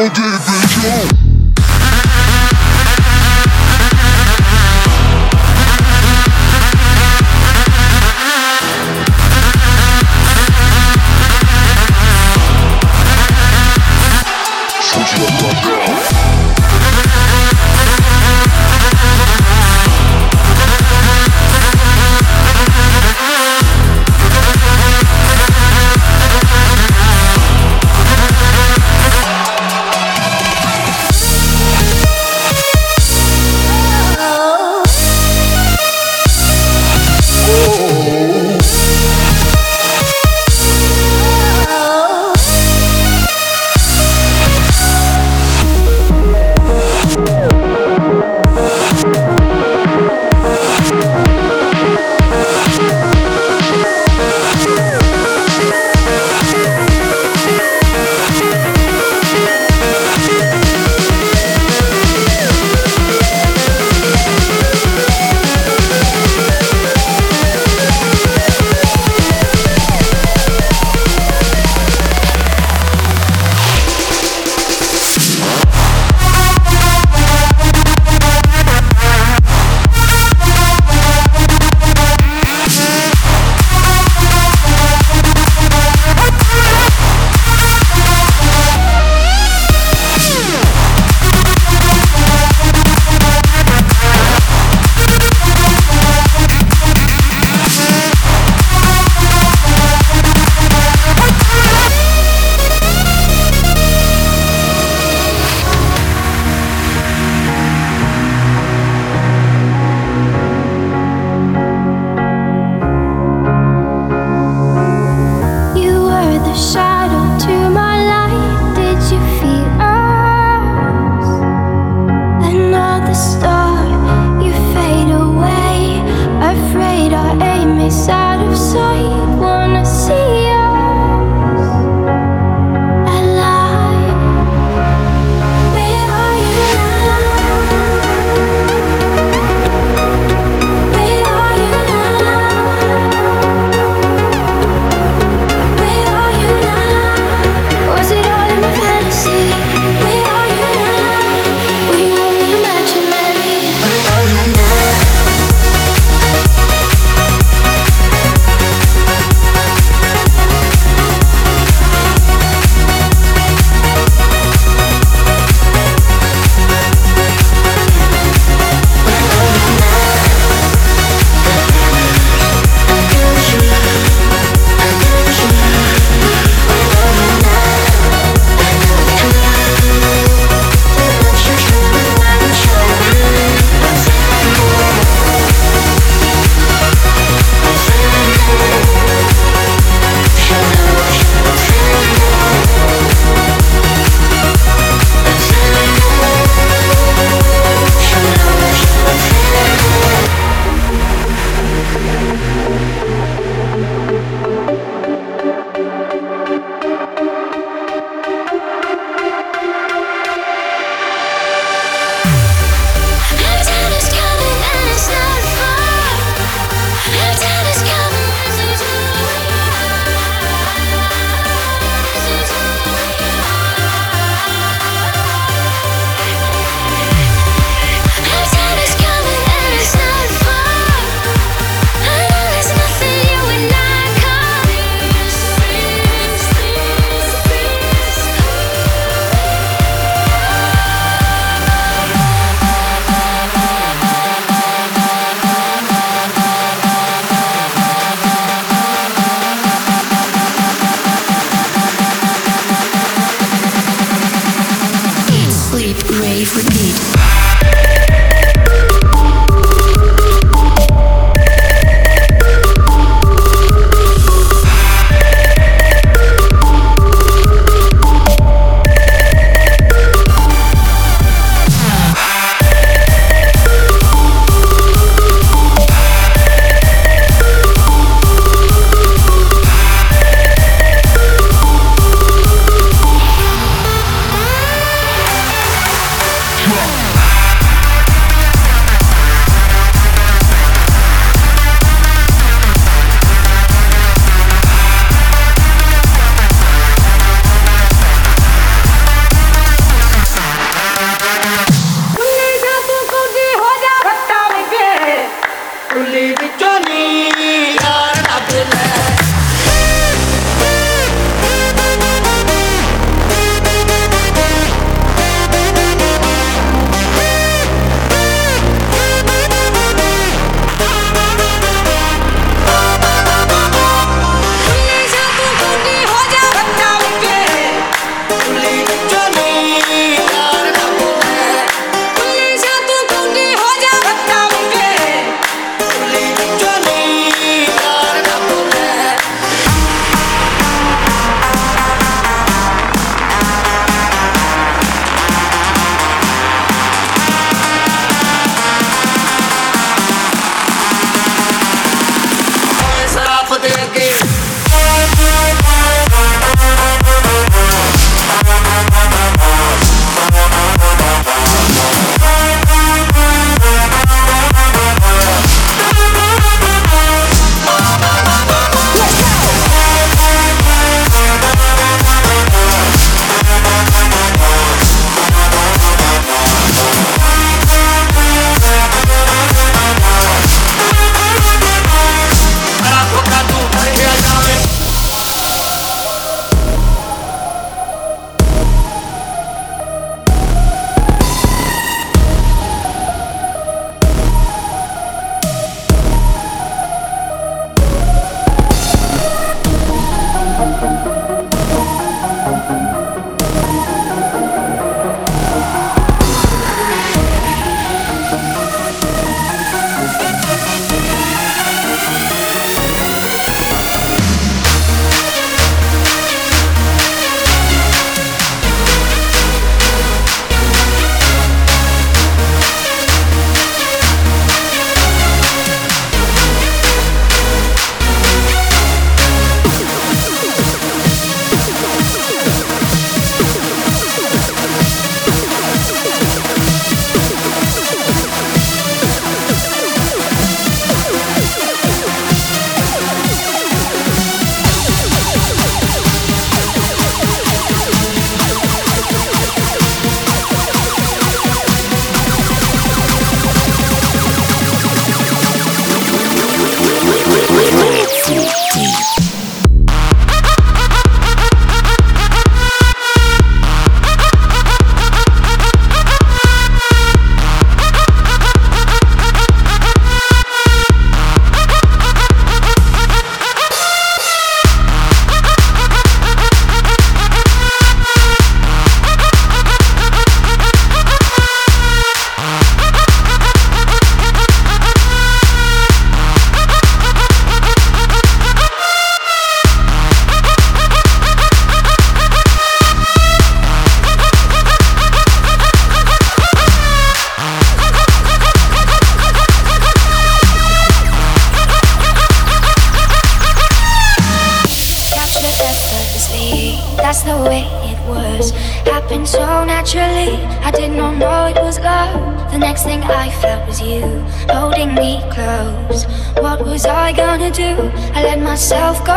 all day What was I gonna do? I let myself go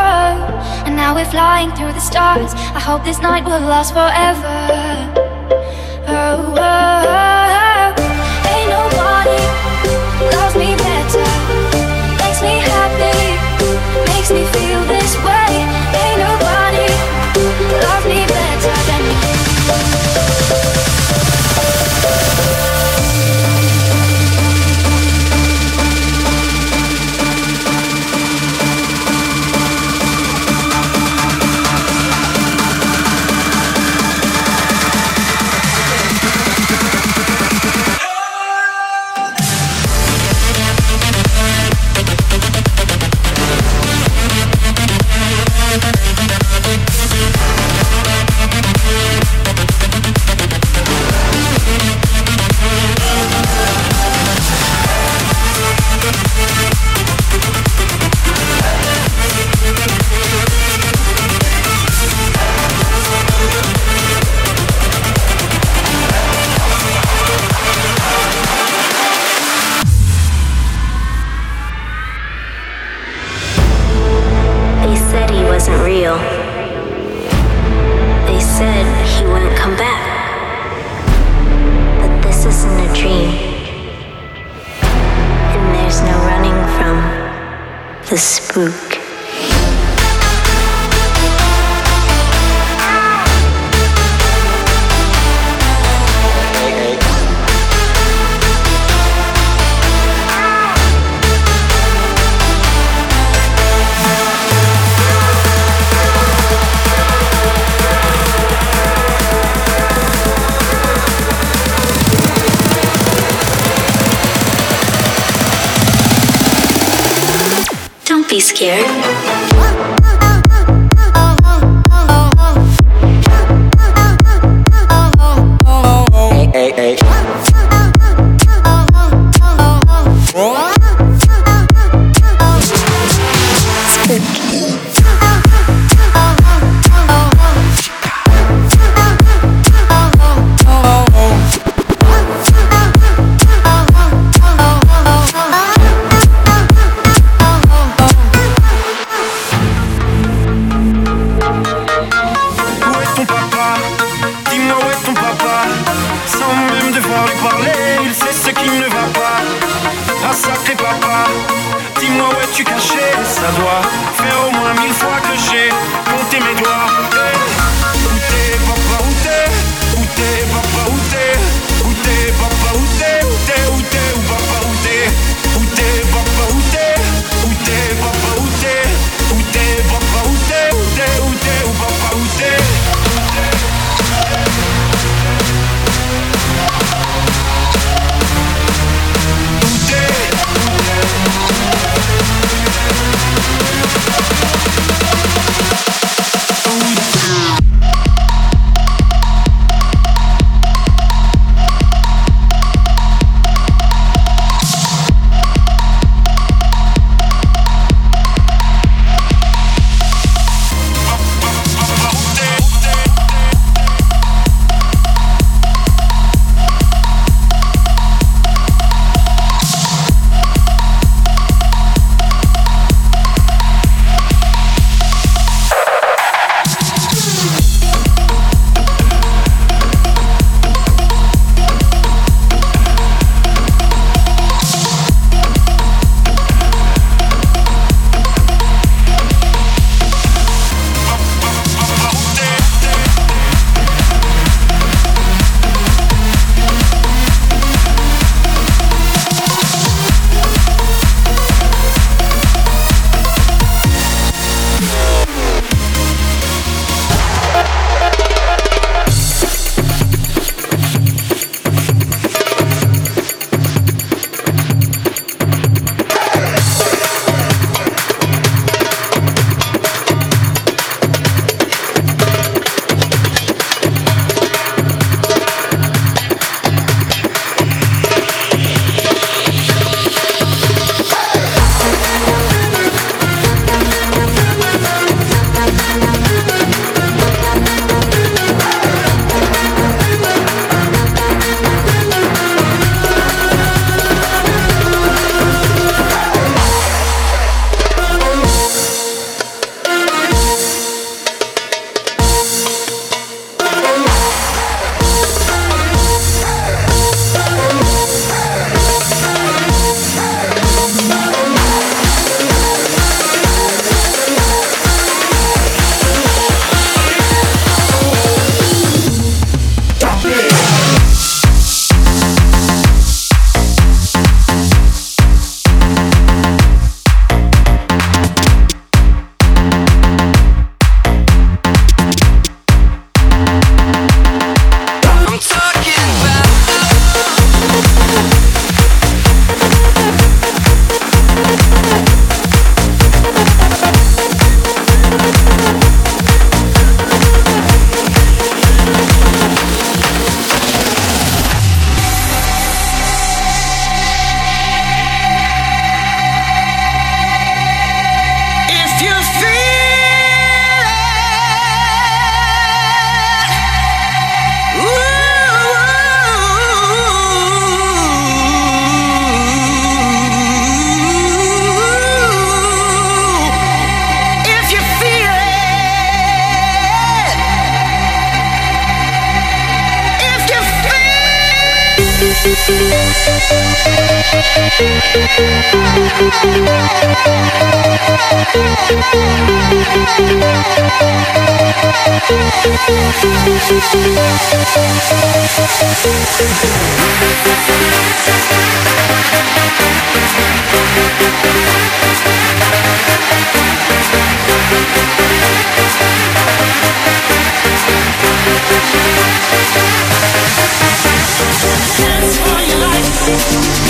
And now we're flying through the stars I hope this night will last forever oh, oh, oh. oh. be scared. Dance for your life.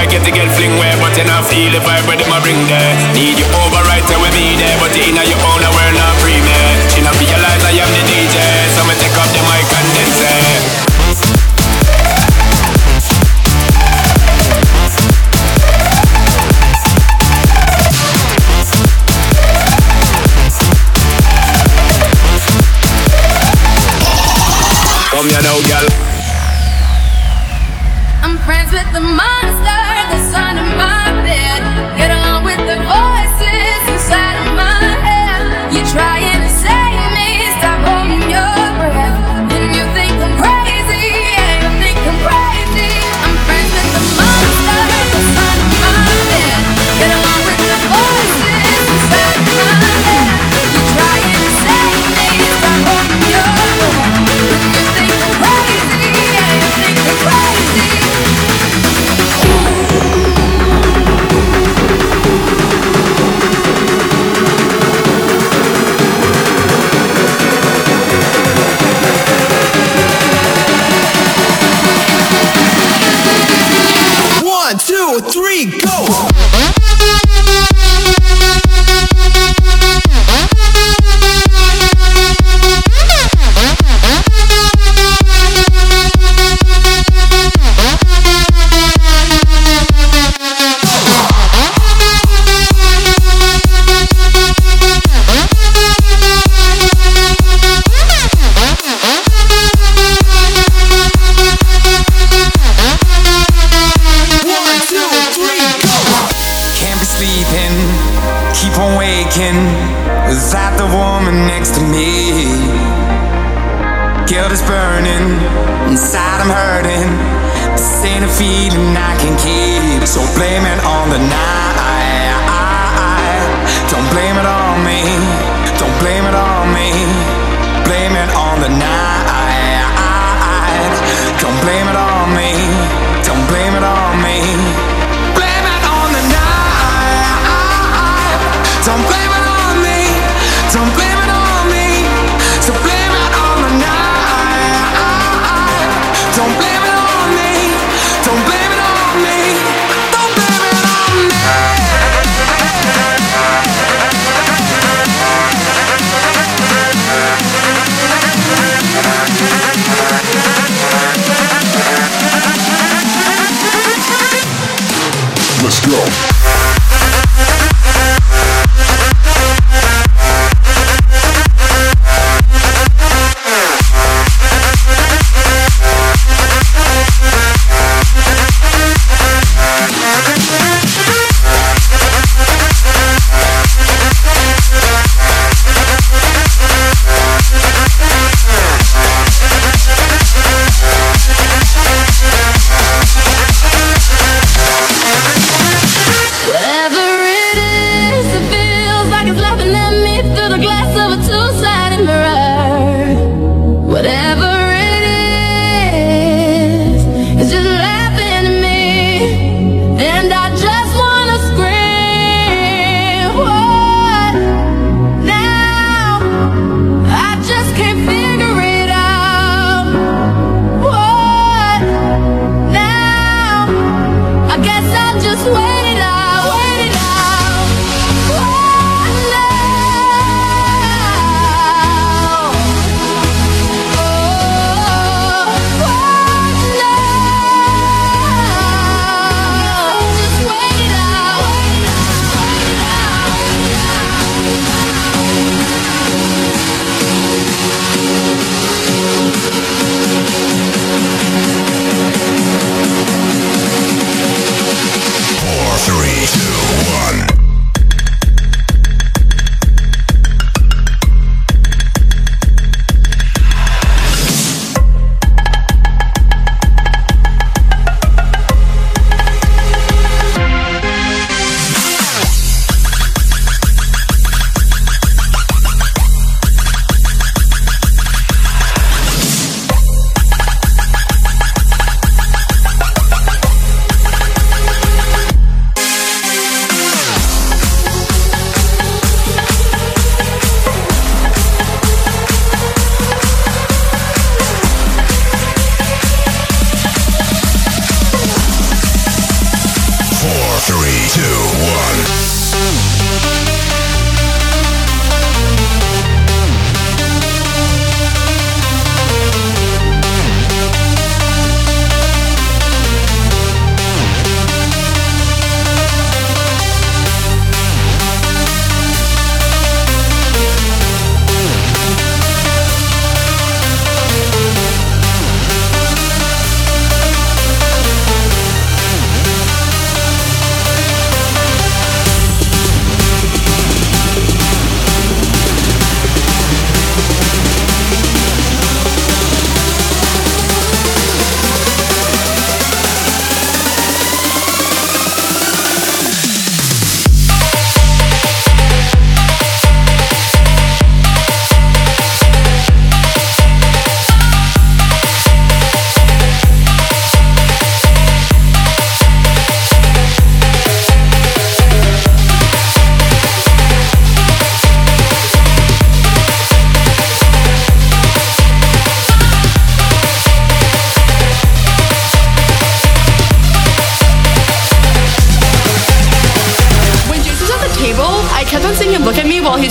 like it to get fling where, but you not feel the vibe where them a bring there. Need you over right away me there, but you inna your flow.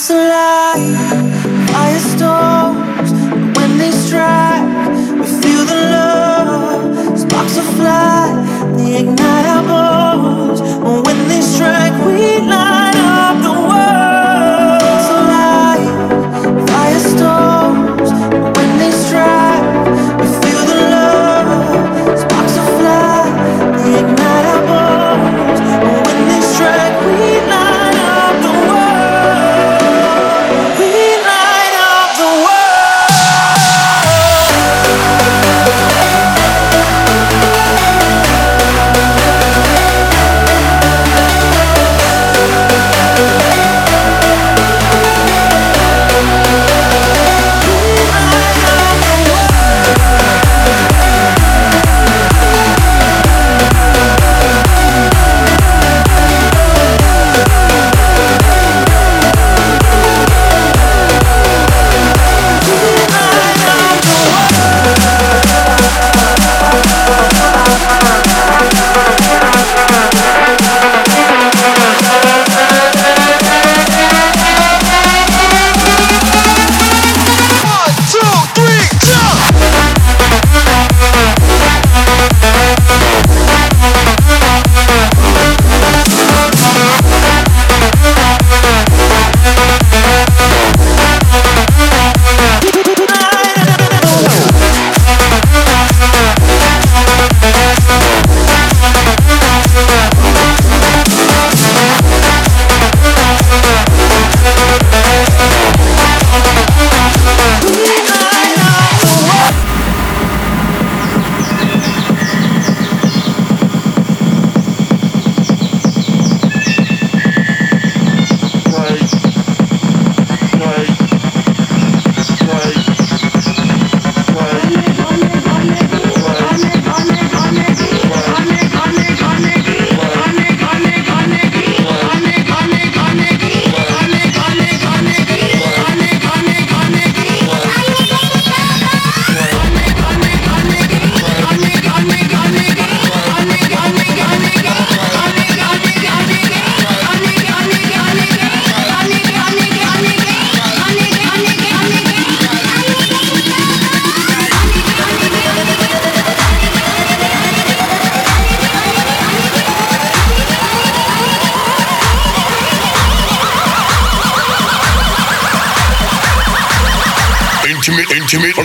What's a lie? Firestorms, when they strike, we feel the love. Sparks will fly, they ignite.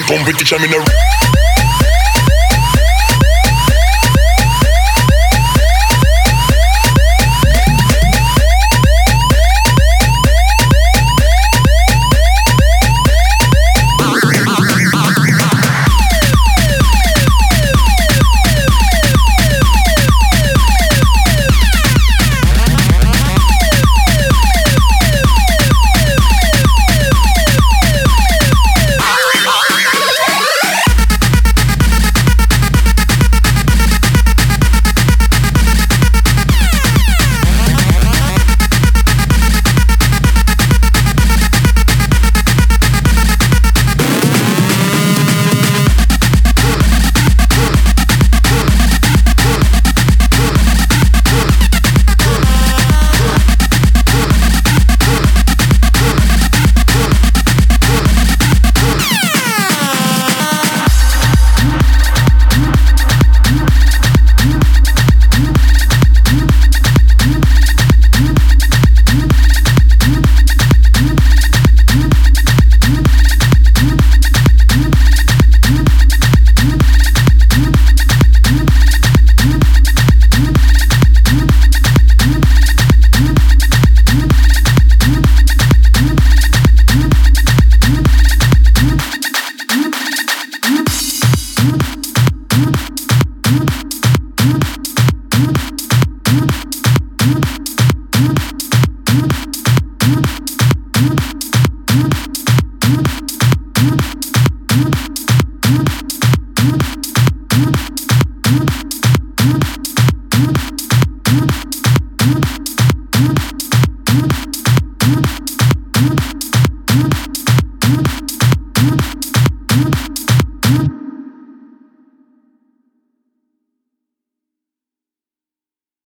come with the charm